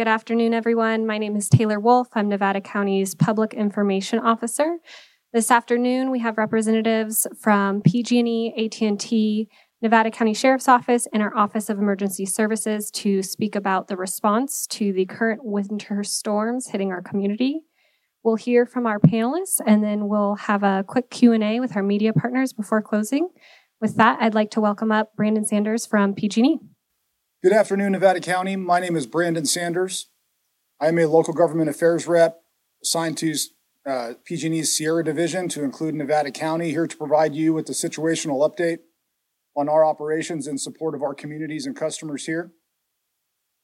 Good afternoon, everyone. My name is Taylor Wolfe. I'm Nevada County's Public Information Officer. This afternoon, we have representatives from PG&E, AT&T, Nevada County Sheriff's Office, and our Office of Emergency Services to speak about the response to the current winter storms hitting our community. We'll hear from our panelists, and then we'll have a quick Q&A with our media partners before closing. With that, I'd like to welcome up Brandon Sanders from PG&E. Good afternoon, Nevada County. My name is Brandon Sanders. I am a local government affairs rep assigned to uh, PG&E's Sierra Division to include Nevada County, here to provide you with the situational update on our operations in support of our communities and customers here.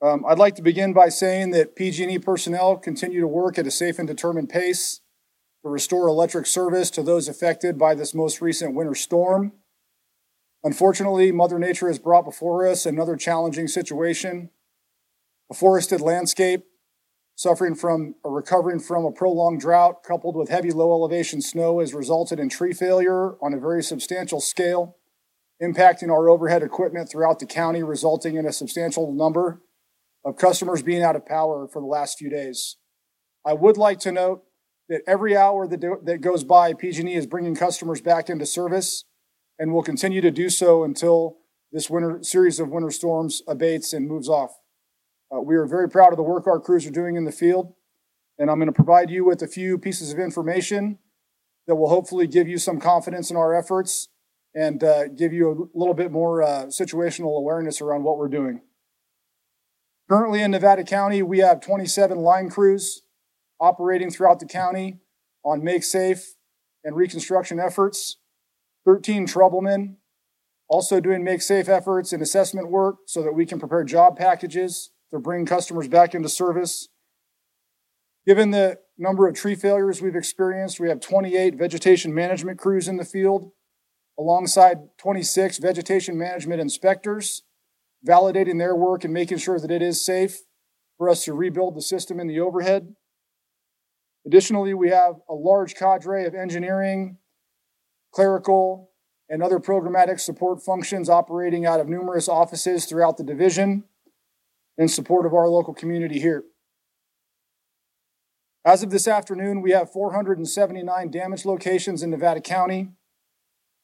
Um, I'd like to begin by saying that PG&E personnel continue to work at a safe and determined pace to restore electric service to those affected by this most recent winter storm Unfortunately, Mother Nature has brought before us another challenging situation. A forested landscape suffering from or recovering from a prolonged drought coupled with heavy low elevation snow has resulted in tree failure on a very substantial scale, impacting our overhead equipment throughout the county, resulting in a substantial number of customers being out of power for the last few days. I would like to note that every hour that, do, that goes by, PG&E is bringing customers back into service and will continue to do so until this winter series of winter storms abates and moves off. Uh, we are very proud of the work our crews are doing in the field, and I'm going to provide you with a few pieces of information that will hopefully give you some confidence in our efforts and uh, give you a little bit more uh, situational awareness around what we're doing. Currently in Nevada County, we have 27 line crews operating throughout the county on make safe and reconstruction efforts. 13 troublemen, also doing make safe efforts and assessment work so that we can prepare job packages to bring customers back into service. Given the number of tree failures we've experienced, we have 28 vegetation management crews in the field, alongside 26 vegetation management inspectors, validating their work and making sure that it is safe for us to rebuild the system in the overhead. Additionally, we have a large cadre of engineering, clerical, and other programmatic support functions operating out of numerous offices throughout the division in support of our local community here. As of this afternoon, we have 479 damage locations in Nevada County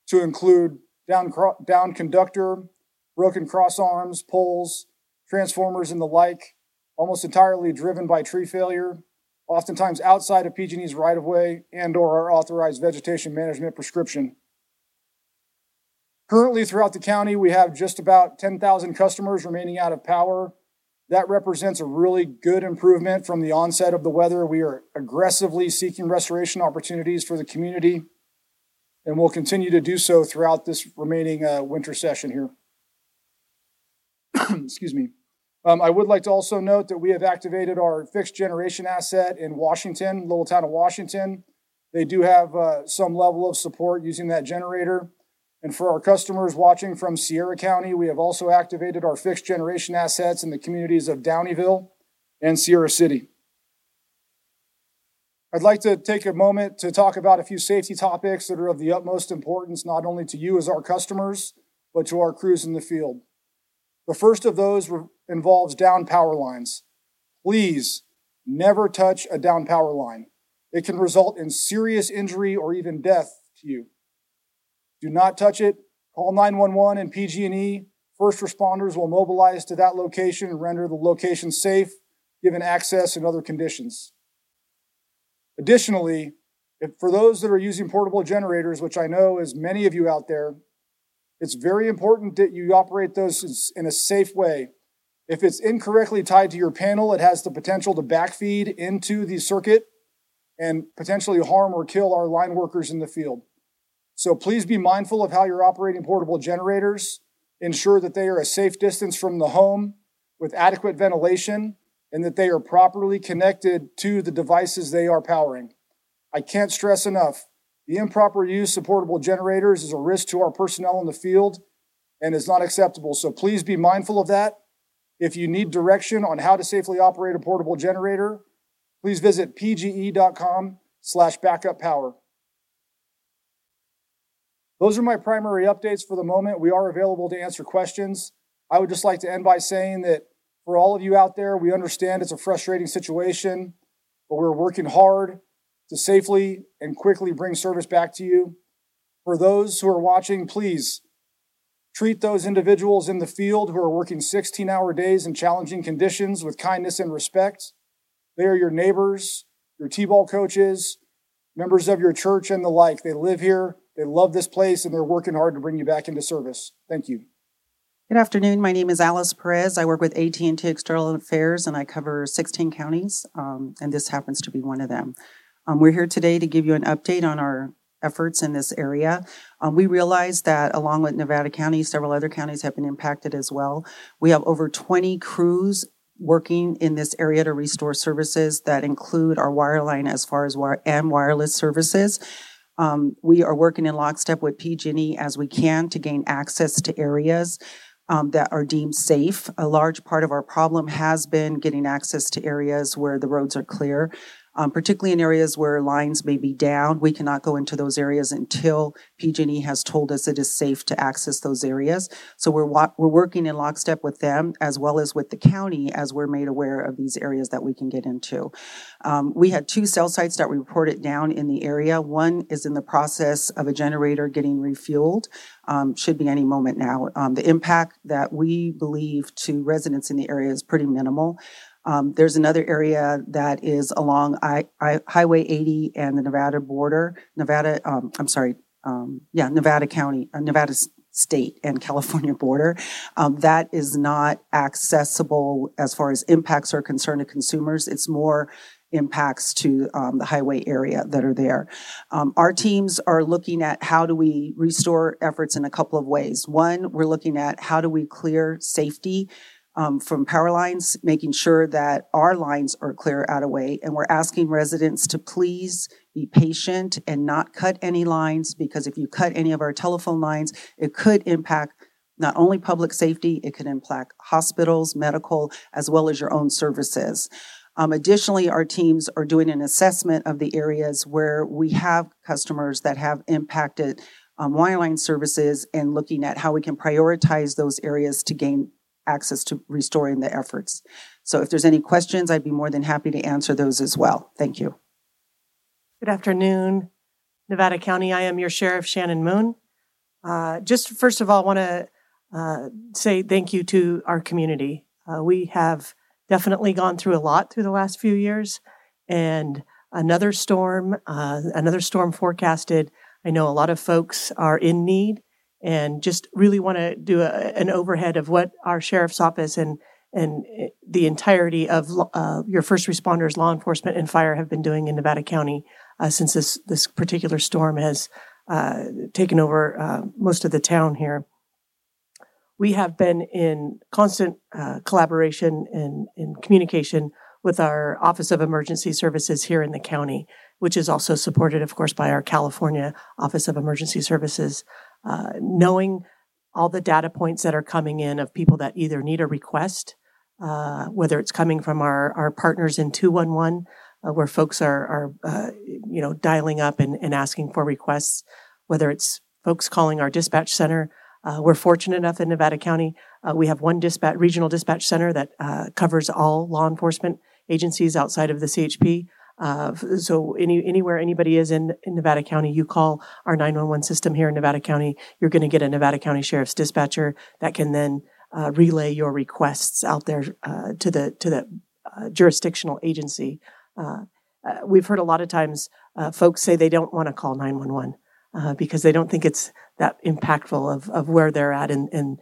to include down, down conductor, broken cross arms, poles, transformers, and the like, almost entirely driven by tree failure, oftentimes outside of PG&E's right-of-way and or our authorized vegetation management prescription. Currently throughout the county, we have just about 10,000 customers remaining out of power. That represents a really good improvement from the onset of the weather. We are aggressively seeking restoration opportunities for the community, and we'll continue to do so throughout this remaining uh, winter session here. Excuse me. Um, I would like to also note that we have activated our fixed generation asset in Washington, little town of Washington. They do have uh, some level of support using that generator. And for our customers watching from Sierra County, we have also activated our fixed generation assets in the communities of Downieville and Sierra City. I'd like to take a moment to talk about a few safety topics that are of the utmost importance, not only to you as our customers, but to our crews in the field. The first of those involves down power lines. Please never touch a down power line. It can result in serious injury or even death to you. Do not touch it. Call 911 and PG&E. First responders will mobilize to that location and render the location safe, given access and other conditions. Additionally, for those that are using portable generators, which I know is many of you out there, it's very important that you operate those in a safe way. If it's incorrectly tied to your panel, it has the potential to backfeed into the circuit and potentially harm or kill our line workers in the field. So please be mindful of how you're operating portable generators. Ensure that they are a safe distance from the home with adequate ventilation and that they are properly connected to the devices they are powering. I can't stress enough the improper use of portable generators is a risk to our personnel in the field and is not acceptable. So please be mindful of that. If you need direction on how to safely operate a portable generator, please visit pge.com slash backup power. Those are my primary updates for the moment. We are available to answer questions. I would just like to end by saying that For all of you out there, we understand it's a frustrating situation, but we're working hard to safely and quickly bring service back to you. For those who are watching, please treat those individuals in the field who are working 16 hour days in challenging conditions with kindness and respect. They are your neighbors, your T ball coaches, members of your church, and the like. They live here, they love this place, and they're working hard to bring you back into service. Thank you. Good afternoon. My name is Alice Perez. I work with AT&T External Affairs, and I cover 16 counties, um, and this happens to be one of them. Um, we're here today to give you an update on our efforts in this area. Um, we realize that along with Nevada County, several other counties have been impacted as well. We have over 20 crews working in this area to restore services that include our wireline as far as wire and wireless services. Um, we are working in lockstep with PG&E as we can to gain access to areas um, that are deemed safe. A large part of our problem has been getting access to areas where the roads are clear um, particularly in areas where lines may be down. We cannot go into those areas until PG&E has told us it is safe to access those areas. So we're wa- we're working in lockstep with them as well as with the county as we're made aware of these areas that we can get into. Um, we had two cell sites that we reported down in the area. One is in the process of a generator getting refueled. Um, should be any moment now. Um, the impact that we believe to residents in the area is pretty minimal. Um, there's another area that is along I, I, Highway 80 and the Nevada border, Nevada, um, I'm sorry, um, yeah, Nevada County, uh, Nevada state and California border. Um, that is not accessible as far as impacts are concerned to consumers. It's more impacts to um, the highway area that are there. Um, our teams are looking at how do we restore efforts in a couple of ways. One, we're looking at how do we clear safety um, from power lines, making sure that our lines are clear out of way. And we're asking residents to please be patient and not cut any lines because if you cut any of our telephone lines, it could impact not only public safety, it could impact hospitals, medical, as well as your own services. Um, additionally, our teams are doing an assessment of the areas where we have customers that have impacted um, wireline services and looking at how we can prioritize those areas to gain access to restoring the efforts. So if there's any questions, I'd be more than happy to answer those as well. Thank you. Good afternoon, Nevada County. I am your Sheriff Shannon Moon. Uh, just first of all, want to uh, say thank you to our community. Uh, we have definitely gone through a lot through the last few years, and another storm, uh, another storm forecasted. I know a lot of folks are in need and just really want to do a, an overhead of what our sheriff's office and and the entirety of uh, your first responders, law enforcement, and fire have been doing in Nevada County uh, since this this particular storm has uh, taken over uh, most of the town here. We have been in constant uh, collaboration and in communication with our Office of Emergency Services here in the county, which is also supported, of course, by our California Office of Emergency Services uh, knowing all the data points that are coming in of people that either need a request, uh, whether it's coming from our, our partners in 211, uh, where folks are, are uh, you know, dialing up and, and asking for requests, whether it's folks calling our dispatch center. Uh, we're fortunate enough in Nevada County, uh, we have one dispatch, regional dispatch center that covers all law enforcement agencies outside of the CHP. Uh, so any, anywhere anybody is in, in Nevada County, you call our 911 system here in Nevada County, you're going to get a Nevada County Sheriff's dispatcher that can then uh, relay your requests out there uh, to the to the uh, jurisdictional agency. Uh, uh, we've heard a lot of times folks say they don't want to call 911 because they don't think it's that impactful of, of where they're at and, and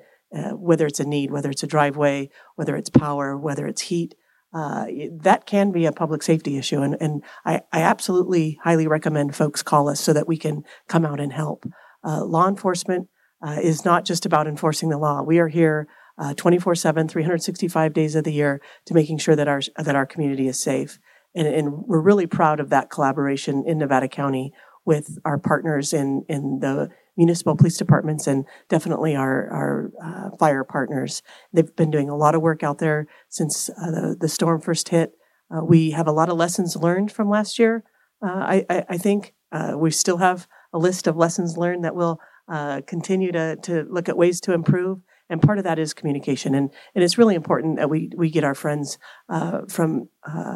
whether it's a need, whether it's a driveway, whether it's power, whether it's heat uh, that can be a public safety issue. And, and I, I, absolutely highly recommend folks call us so that we can come out and help. Uh, law enforcement uh, is not just about enforcing the law. We are here uh, 24 7, 365 days of the year to making sure that our, that our community is safe. And, and we're really proud of that collaboration in Nevada County with our partners in, in the municipal police departments and definitely our, our uh, fire partners. They've been doing a lot of work out there since uh, the, the storm first hit. Uh, we have a lot of lessons learned from last year. Uh, I, I, I, think uh, we still have a list of lessons learned that will uh, continue to, to look at ways to improve. And part of that is communication. And, and it's really important that we, we get our friends from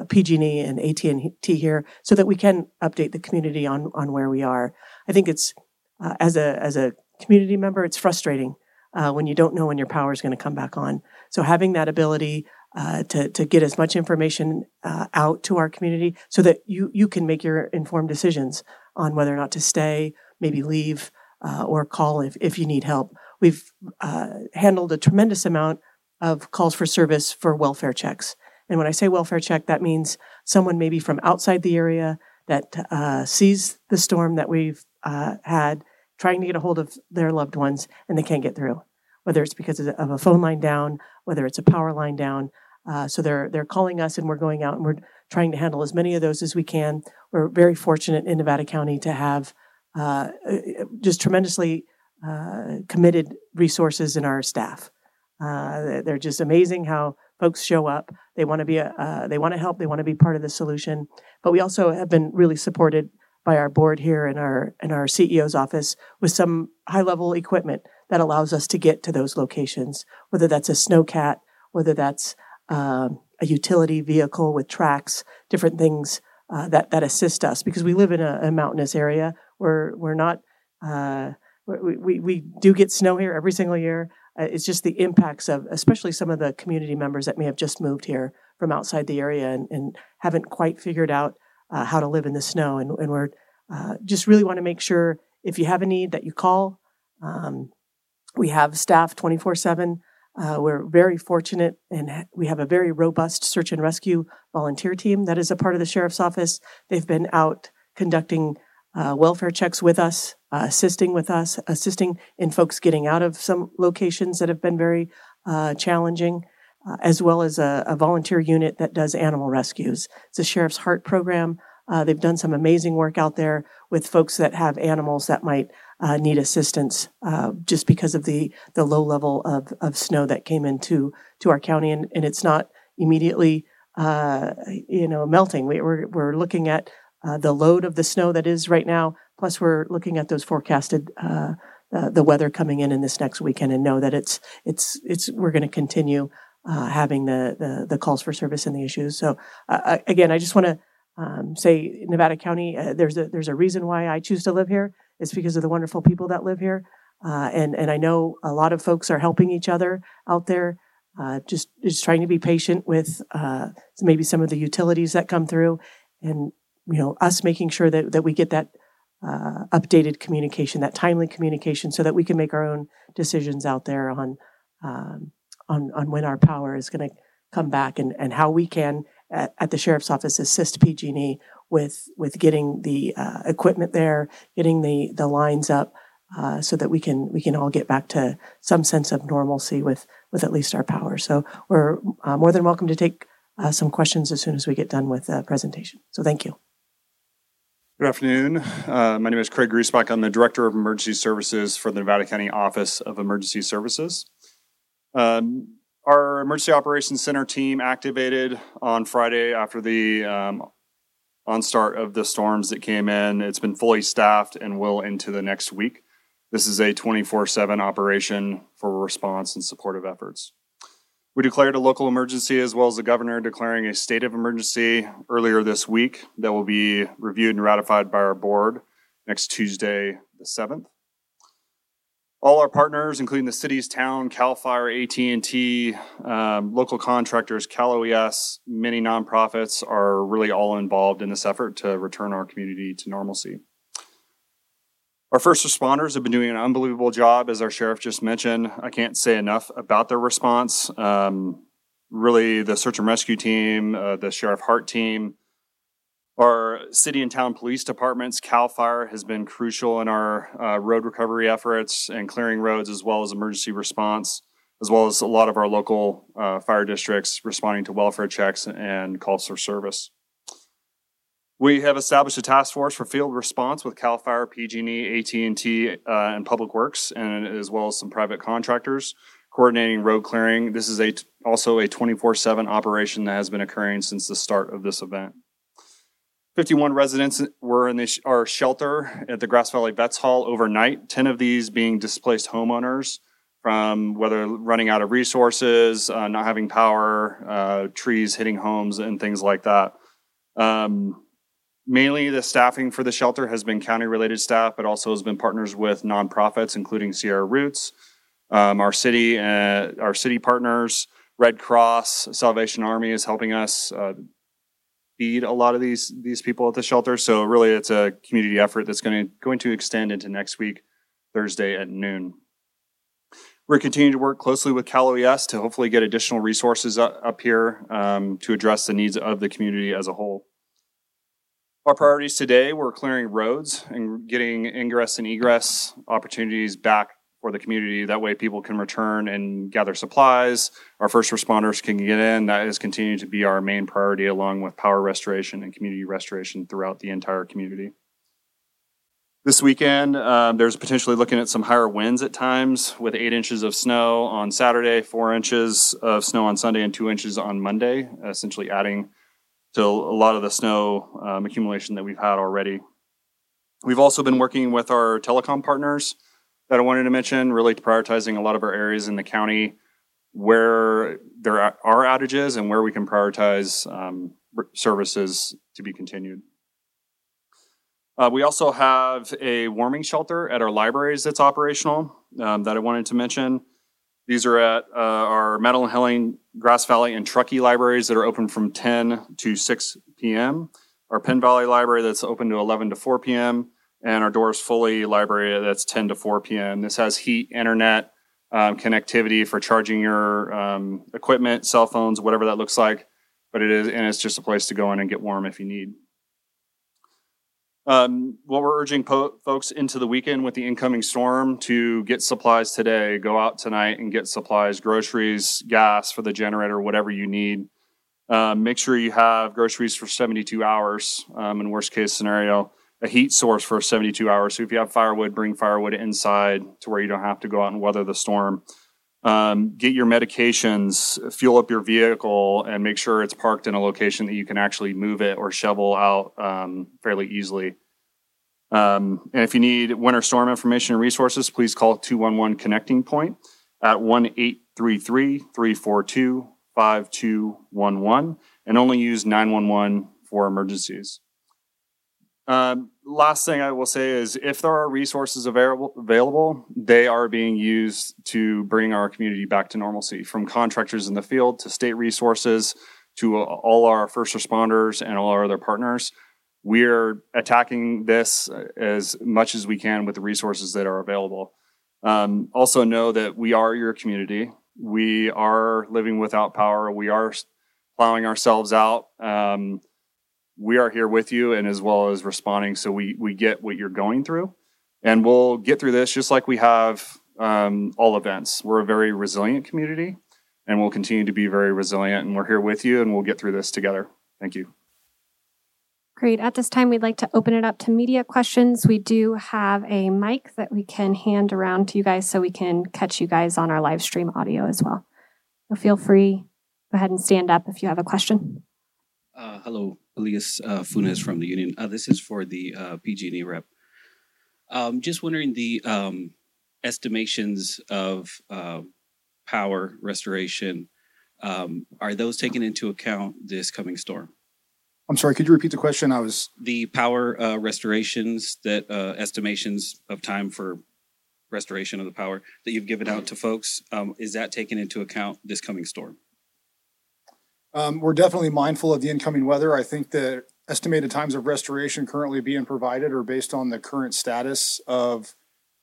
PG&E and AT&T here so that we can update the community on, on where we are. I think it's, uh, as, a, as a community member, it's frustrating uh, when you don't know when your power is going to come back on. So having that ability uh, to to get as much information uh, out to our community so that you you can make your informed decisions on whether or not to stay, maybe leave, uh, or call if if you need help. We've uh, handled a tremendous amount of calls for service for welfare checks, and when I say welfare check, that means someone maybe from outside the area that uh, sees the storm that we've uh, had, trying to get a hold of their loved ones, and they can't get through. Whether it's because of a phone line down, whether it's a power line down, uh, so they're they're calling us, and we're going out and we're trying to handle as many of those as we can. We're very fortunate in Nevada County to have uh, just tremendously uh, committed resources in our staff. Uh, they're just amazing how folks show up. They want to be a, uh, they want to help. They want to be part of the solution. But we also have been really supported by our board here in our in our CEO's office with some high level equipment that allows us to get to those locations. Whether that's a snowcat, whether that's um, a utility vehicle with tracks, different things uh, that that assist us because we live in a, a mountainous area. We're we're not uh, we, we we do get snow here every single year. Uh, it's just the impacts of especially some of the community members that may have just moved here from outside the area and, and haven't quite figured out uh, how to live in the snow. And, and we're uh, just really want to make sure if you have a need that you call. Um, we have staff 24 7 uh, we're very fortunate and we have a very robust search and rescue volunteer team that is a part of the sheriff's office. They've been out conducting uh, welfare checks with us, uh, assisting with us, assisting in folks getting out of some locations that have been very uh, challenging, uh, as well as a, a, volunteer unit that does animal rescues. It's a Sheriff's Heart program. Uh, they've done some amazing work out there with folks that have animals that might uh, need assistance just because of the the low level of, of snow that came into to our county, and, and it's not immediately you know melting. We, we're, we're looking at uh, the load of the snow that is right now, plus we're looking at those forecasted. Uh, the weather coming in in this next weekend, and know that it's it's it's we're going to continue uh, having the, the, the calls for service and the issues. So again, I just want to um, say Nevada County. there's a there's a reason why I choose to live here it's because of the wonderful people that live here. Uh, and, and I know a lot of folks are helping each other out there. Uh, just just trying to be patient with uh, maybe some of the utilities that come through, and you know us making sure that, that we get that uh, updated communication, that timely communication, so that we can make our own decisions out there on um, on on when our power is going to come back and, and how we can at, at the sheriff's office assist PG&E with with getting the uh, equipment there, getting the the lines up, uh, so that we can we can all get back to some sense of normalcy with with at least our power. So we're uh, more than welcome to take uh, some questions as soon as we get done with the presentation. So thank you. Good afternoon. Uh, my name is Craig Griesbach. I'm the Director of Emergency Services for the Nevada County Office of Emergency Services. Um, our Emergency Operations Center team activated on Friday after the um, on start of the storms that came in. It's been fully staffed and will into the next week. This is a 24 7 operation for response and supportive efforts. We declared a local emergency as well as the governor declaring a state of emergency earlier this week that will be reviewed and ratified by our board next Tuesday, the 7th. All our partners, including the cities, town, Cal Fire, AT&T, um, local contractors, Cal OES, many nonprofits are really all involved in this effort to return our community to normalcy. Our first responders have been doing an unbelievable job, as our sheriff just mentioned. I can't say enough about their response. Um, really, the search and rescue team, uh, the Sheriff Hart team, our city and town police departments, CAL FIRE, has been crucial in our uh, road recovery efforts and clearing roads, as well as emergency response, as well as a lot of our local uh, fire districts responding to welfare checks and calls for service. We have established a task force for field response with CAL FIRE, PG&E, AT&T, uh, and Public Works, and as well as some private contractors coordinating road clearing. This is a t- also a 24/7 operation that has been occurring since the start of this event. 51 residents were in our shelter at the Grass Valley Vets Hall overnight, 10 of these being displaced homeowners from whether running out of resources, uh, not having power, uh, trees hitting homes, and things like that. Um, mainly, the staffing for the shelter has been county-related staff, but also has been partners with nonprofits, including Sierra Roots, um, our city, uh, our city partners, Red Cross, Salvation Army is helping us uh, feed a lot of these these people at the shelter. So really, it's a community effort that's going to going to extend into next week, Thursday at noon. We're continuing to work closely with Cal OES to hopefully get additional resources up, up here um, to address the needs of the community as a whole. Our priorities today were clearing roads and getting ingress and egress opportunities back for the community. That way, people can return and gather supplies. Our first responders can get in. That is continuing to be our main priority, along with power restoration and community restoration throughout the entire community. This weekend, um, there's potentially looking at some higher winds at times with eight inches of snow on Saturday, four inches of snow on Sunday, and two inches on Monday, essentially adding to a lot of the snow um, accumulation that we've had already. We've also been working with our telecom partners that I wanted to mention, really prioritizing a lot of our areas in the county where there are outages and where we can prioritize um, services to be continued. Uh, we also have a warming shelter at our libraries that's operational um, that I wanted to mention. These are at uh, our Madelyn Helling, Grass Valley, and Truckee libraries that are open from 10 to 6 p.m. Our Penn Valley Library that's open to 11 to 4 p.m. And our Doris Foley Library that's 10 to 4 p.m. This has heat, internet, um, connectivity for charging your um, equipment, cell phones, whatever that looks like. But it is, and it's just a place to go in and get warm if you need. Um, what we're urging po- folks into the weekend with the incoming storm to get supplies today, go out tonight and get supplies, groceries, gas for the generator, whatever you need. Um, make sure you have groceries for 72 hours um, in worst case scenario, a heat source for 72 hours. So if you have firewood, bring firewood inside to where you don't have to go out and weather the storm. Um, get your medications, fuel up your vehicle, and make sure it's parked in a location that you can actually move it or shovel out um, fairly easily. Um, and if you need winter storm information and resources, please call 211 Connecting Point at 1 833 342 5211 and only use 911 for emergencies. Um, last thing I will say is if there are resources available, available, they are being used to bring our community back to normalcy from contractors in the field to state resources to all our first responders and all our other partners. We're attacking this as much as we can with the resources that are available. Um, also, know that we are your community. We are living without power. We are plowing ourselves out. Um, we are here with you and as well as responding so we we get what you're going through and we'll get through this just like we have um, all events we're a very resilient community and we'll continue to be very resilient and we're here with you and we'll get through this together thank you Great. At this time, we'd like to open it up to media questions. We do have a mic that we can hand around to you guys so we can catch you guys on our live stream audio as well. So feel free, go ahead and stand up if you have a question. Uh, hello, Elias uh, Funez from the union. Uh, this is for the uh, PG&E rep. Um, just wondering the um, estimations of uh, power restoration. Um, are those taken into account this coming storm? I'm sorry, could you repeat the question? I was The power uh, restorations that uh, estimations of time for restoration of the power that you've given out to folks, um, is that taken into account this coming storm? Um, we're definitely mindful of the incoming weather. I think the estimated times of restoration currently being provided are based on the current status of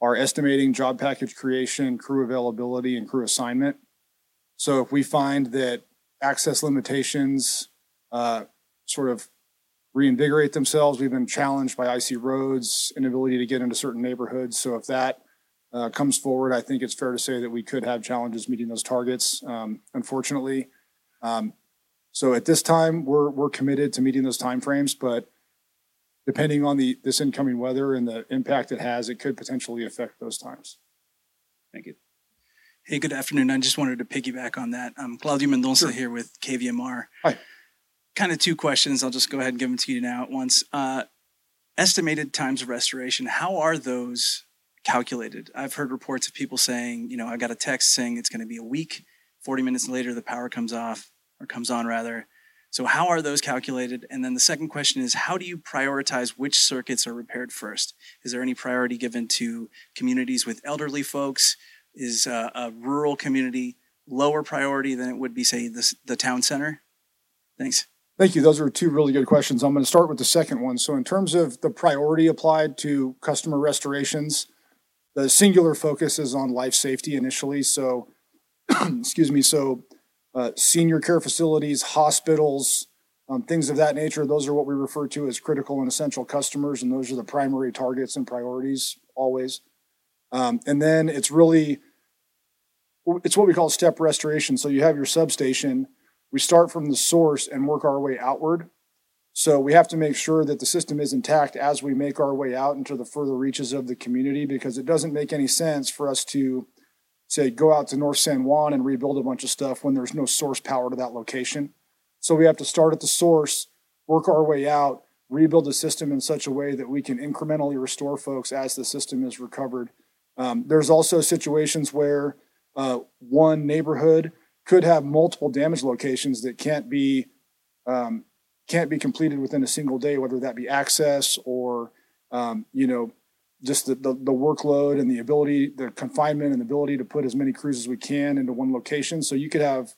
our estimating job package creation, crew availability, and crew assignment. So if we find that access limitations uh, sort of reinvigorate themselves, we've been challenged by icy roads, inability to get into certain neighborhoods. So if that uh, comes forward, I think it's fair to say that we could have challenges meeting those targets. Um, unfortunately, um, so at this time, we're, we're committed to meeting those timeframes, but depending on the, this incoming weather and the impact it has, it could potentially affect those times. Thank you. Hey, good afternoon. I just wanted to piggyback on that. I'm Claudio Mendonça Sure. here with KVMR. Hi. Kind of two questions. I'll just go ahead and give them to you now at once. Uh, estimated times of restoration, how are those calculated? I've heard reports of people saying, you know, I got a text saying it's going to be a week. 40 minutes later, the power comes off or comes on rather. So, how are those calculated? And then the second question is how do you prioritize which circuits are repaired first? Is there any priority given to communities with elderly folks? Is uh, a rural community lower priority than it would be, say, the, the town center? Thanks. Thank you. Those are two really good questions. I'm going to start with the second one. So, in terms of the priority applied to customer restorations, the singular focus is on life safety initially. So, excuse me. So, uh, senior care facilities, hospitals, um, things of that nature. Those are what we refer to as critical and essential customers, and those are the primary targets and priorities always. Um, and then it's really it's what we call step restoration. So you have your substation. We start from the source and work our way outward. So we have to make sure that the system is intact as we make our way out into the further reaches of the community because it doesn't make any sense for us to say go out to North San Juan and rebuild a bunch of stuff when there's no source power to that location. So we have to start at the source, work our way out, rebuild the system in such a way that we can incrementally restore folks as the system is recovered. Um, there's also situations where uh, one neighborhood could have multiple damage locations that can't be um, can't be completed within a single day, whether that be access or um, you know just the, the, the, workload and the ability, the confinement and the ability to put as many crews as we can into one location. So you could have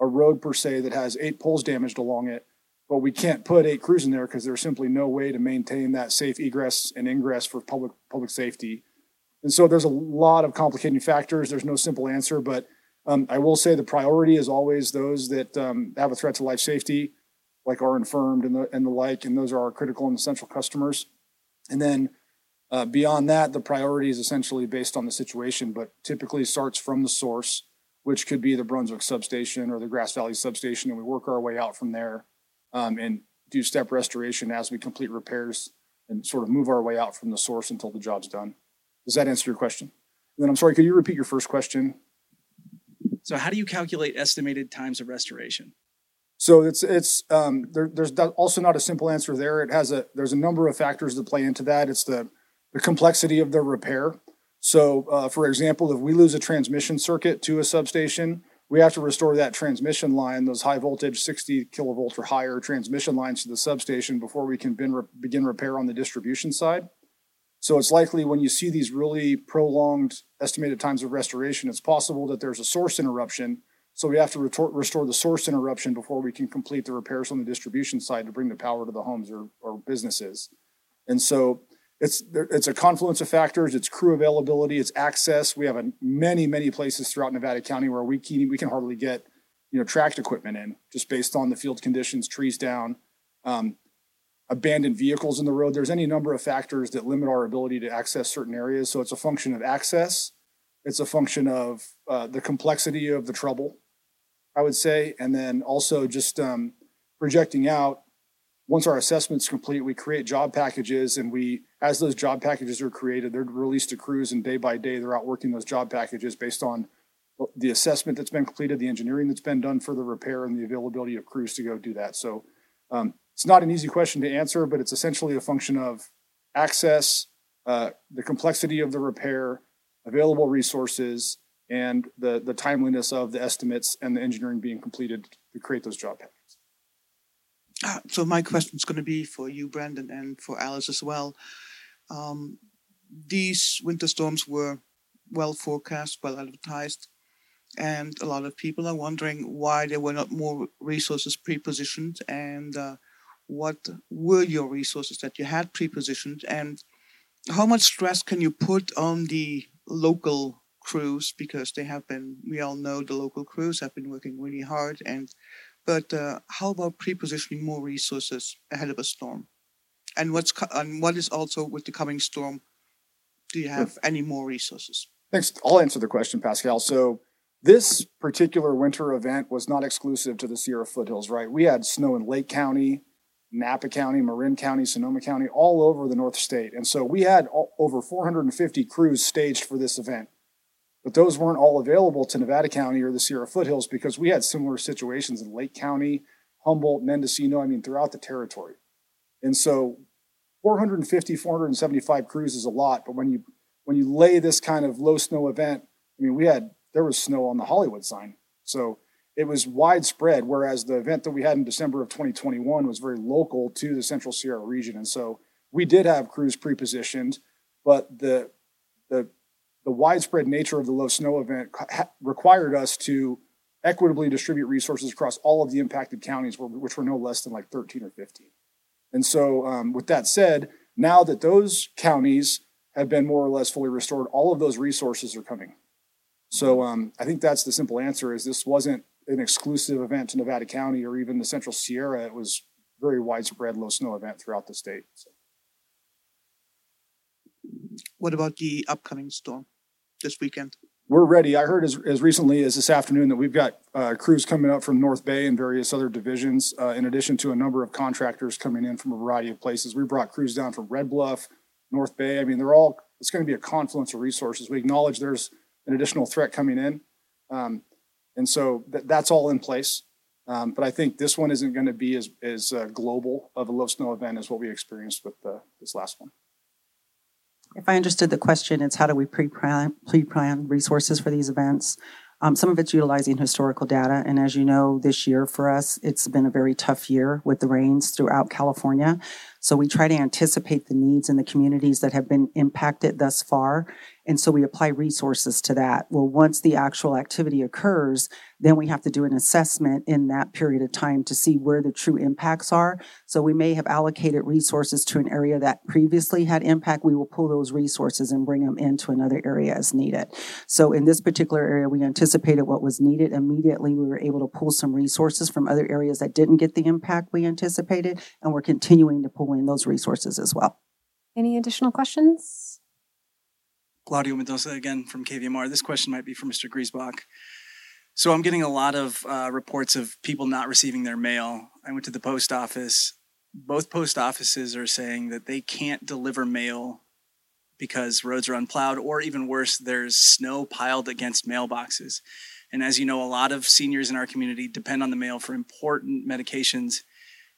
a road per se that has eight poles damaged along it, but we can't put eight crews in there because there's simply no way to maintain that safe egress and ingress for public public safety. And so there's a lot of complicating factors. There's no simple answer, but um, I will say the priority is always those that um, have a threat to life safety, like are infirmed and the and the like, and those are our critical and essential customers. And then uh, beyond that, the priority is essentially based on the situation, but typically starts from the source, which could be the Brunswick substation or the Grass Valley substation, and we work our way out from there um, and do step restoration as we complete repairs and sort of move our way out from the source until the job's done. Does that answer your question? And then I'm sorry, could you repeat your first question? So, how do you calculate estimated times of restoration? So it's it's um, there, there's also not a simple answer there. It has a there's a number of factors that play into that. It's the the complexity of the repair. So, uh, for example, if we lose a transmission circuit to a substation, we have to restore that transmission line, those high voltage 60 kilovolt or higher transmission lines to the substation before we can begin repair on the distribution side. So it's likely when you see these really prolonged estimated times of restoration, it's possible that there's a source interruption. So we have to restore the source interruption before we can complete the repairs on the distribution side to bring the power to the homes or, or businesses. And so it's it's a confluence of factors. It's crew availability. It's access. We have a, many many places throughout Nevada County where we can we can hardly get you know tracked equipment in just based on the field conditions, trees down, um, abandoned vehicles in the road. There's any number of factors that limit our ability to access certain areas. So it's a function of access. It's a function of uh, the complexity of the trouble, I would say, and then also just um, projecting out once our assessment's complete, we create job packages and we, as those job packages are created, they're released to crews and day by day they're out working those job packages based on the assessment that's been completed, the engineering that's been done for the repair and the availability of crews to go do that. So um, it's not an easy question to answer, but it's essentially a function of access, uh, the complexity of the repair, available resources, and the, the timeliness of the estimates and the engineering being completed to create those job packages. Uh, so my question is going to be for you, Brandon, and for Alice as well. Um, these winter storms were well forecast, well advertised, and a lot of people are wondering why there were not more resources pre-positioned, and uh, what were your resources that you had pre-positioned, and how much stress can you put on the local crews because they have been, we all know the local crews have been working really hard and but uh, how about pre-positioning more resources ahead of a storm? And what's co- and what is also with the coming storm? Do you have any more resources? Thanks. I'll answer the question, Pascal. So this particular winter event was not exclusive to the Sierra foothills, right? We had snow in Lake County, Napa County, Marin County, Sonoma County, all over the North State. And so we had all, over 450 crews staged for this event but those weren't all available to Nevada County or the Sierra foothills because we had similar situations in Lake County, Humboldt, Mendocino, I mean, throughout the territory. And so 450, 475 crews is a lot, but when you when you lay this kind of low snow event, I mean, we had there was snow on the Hollywood sign, so it was widespread. Whereas the event that we had in December of 2021 was very local to the Central Sierra region, and so we did have crews pre-positioned, but the the the widespread nature of the low snow event ha- required us to equitably distribute resources across all of the impacted counties, which were no less than like 13 or 15. And so, um, with that said, now that those counties have been more or less fully restored, all of those resources are coming. So um, I think that's the simple answer: is this wasn't an exclusive event to Nevada County or even the Central Sierra. It was very widespread low snow event throughout the state. So. What about the upcoming storm this weekend? We're ready. I heard as, as recently as this afternoon that we've got uh, crews coming up from North Bay and various other divisions, uh, in addition to a number of contractors coming in from a variety of places. We brought crews down from Red Bluff, North Bay. I mean, they're all, it's going to be a confluence of resources. We acknowledge there's an additional threat coming in. Um, and so th- that's all in place. Um, but I think this one isn't going to be as, as uh, global of a low snow event as what we experienced with the, this last one. If I understood the question, it's how do we pre-plan, resources for these events? Um, some of it's utilizing historical data. And as you know, this year for us, it's been a very tough year with the rains throughout California. So we try to anticipate the needs in the communities that have been impacted thus far and so we apply resources to that. Well, once the actual activity occurs, then we have to do an assessment in that period of time to see where the true impacts are. So we may have allocated resources to an area that previously had impact. We will pull those resources and bring them into another area as needed. So in this particular area, we anticipated what was needed. Immediately, we were able to pull some resources from other areas that didn't get the impact we anticipated. And we're continuing to pull in those resources as well. Any additional questions? Claudio Mendonça again from KVMR. This question might be for Mr. Griesbach. So I'm getting a lot of uh, reports of people not receiving their mail. I went to the post office. Both post offices are saying that they can't deliver mail because roads are unplowed, or even worse, there's snow piled against mailboxes. And as you know, a lot of seniors in our community depend on the mail for important medications.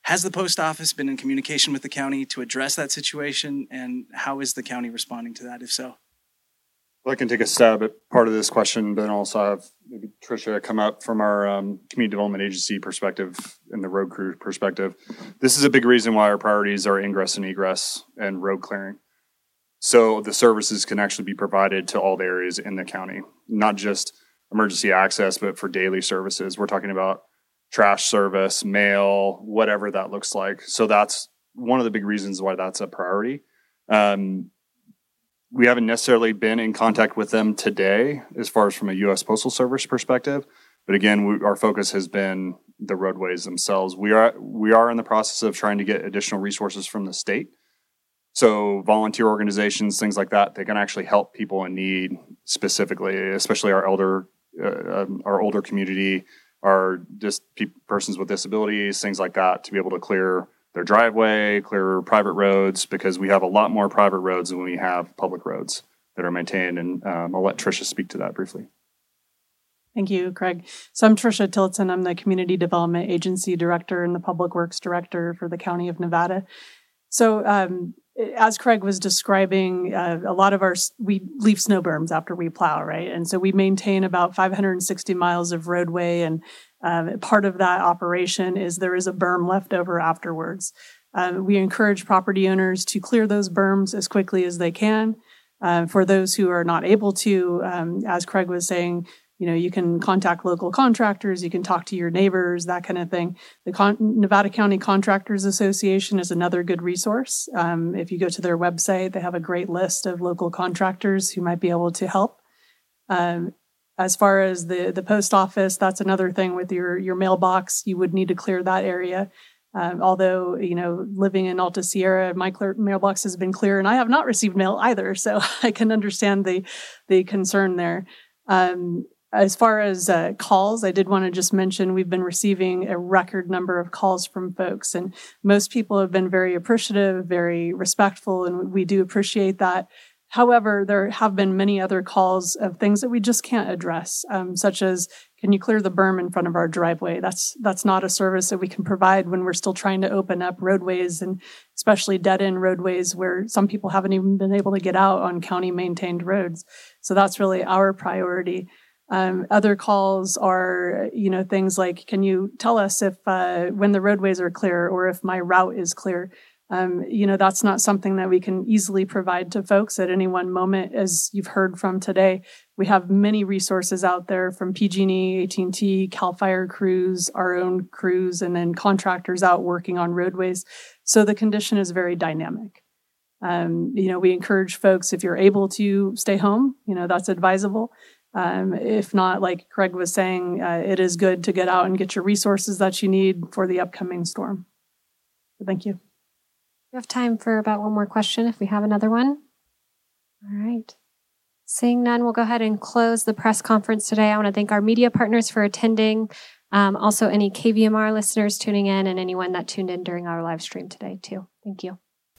Has the post office been in communication with the county to address that situation? And how is the county responding to that, if so? Well, I can take a stab at part of this question, but then also have maybe Tricia come up from our um, community development agency perspective and the road crew perspective. This is a big reason why our priorities are ingress and egress and road clearing. So the services can actually be provided to all the areas in the county, not just emergency access, but for daily services. We're talking about trash service, mail, whatever that looks like. So that's one of the big reasons why that's a priority. Um, we haven't necessarily been in contact with them today as far as from a U.S. Postal Service perspective. But again, we, our focus has been the roadways themselves. We are we are in the process of trying to get additional resources from the state. So volunteer organizations, things like that, they can actually help people in need specifically, especially our elder, uh, um, our older community, our pe- persons with disabilities, things like that, to be able to clear their driveway, clear private roads, because we have a lot more private roads than we have public roads that are maintained. And um, I'll let Tricia speak to that briefly. Thank you, Craig. So I'm Tricia Tillotson. I'm the Community Development Agency Director and the Public Works Director for the County of Nevada. So um, as Craig was describing, uh, a lot of our we leave snow berms after we plow, right? And so we maintain about 560 miles of roadway, and um, part of that operation is there is a berm left over afterwards. Um, we encourage property owners to clear those berms as quickly as they can. Uh, for those who are not able to, um, as Craig was saying, you know, you can contact local contractors, you can talk to your neighbors, that kind of thing. The Con- Nevada County Contractors Association is another good resource. Um, if you go to their website, they have a great list of local contractors who might be able to help. Um, as far as the the post office, that's another thing with your your mailbox. You would need to clear that area. Um, although you know, living in Alta Sierra, my clear, mailbox has been clear, and I have not received mail either. So I can understand the the concern there. Um, as far as uh, calls, I did want to just mention we've been receiving a record number of calls from folks, and most people have been very appreciative, very respectful, and we do appreciate that. However, there have been many other calls of things that we just can't address, um, such as can you clear the berm in front of our driveway? That's that's not a service that we can provide when we're still trying to open up roadways and especially dead end roadways where some people haven't even been able to get out on county maintained roads. So that's really our priority. Um, other calls are, you know, things like, can you tell us if uh, when the roadways are clear or if my route is clear? Um, you know, that's not something that we can easily provide to folks at any one moment. As you've heard from today, we have many resources out there from PG&E, AT&T, Cal Fire crews, our own crews, and then contractors out working on roadways. So the condition is very dynamic. Um, you know, we encourage folks if you're able to stay home, you know, that's advisable. Um, if not, like Craig was saying, uh, it is good to get out and get your resources that you need for the upcoming storm. Thank you. We have time for about one more question if we have another one. All right. Seeing none, we'll go ahead and close the press conference today. I want to thank our media partners for attending, um, also any KVMR listeners tuning in, and anyone that tuned in during our live stream today, too. Thank you.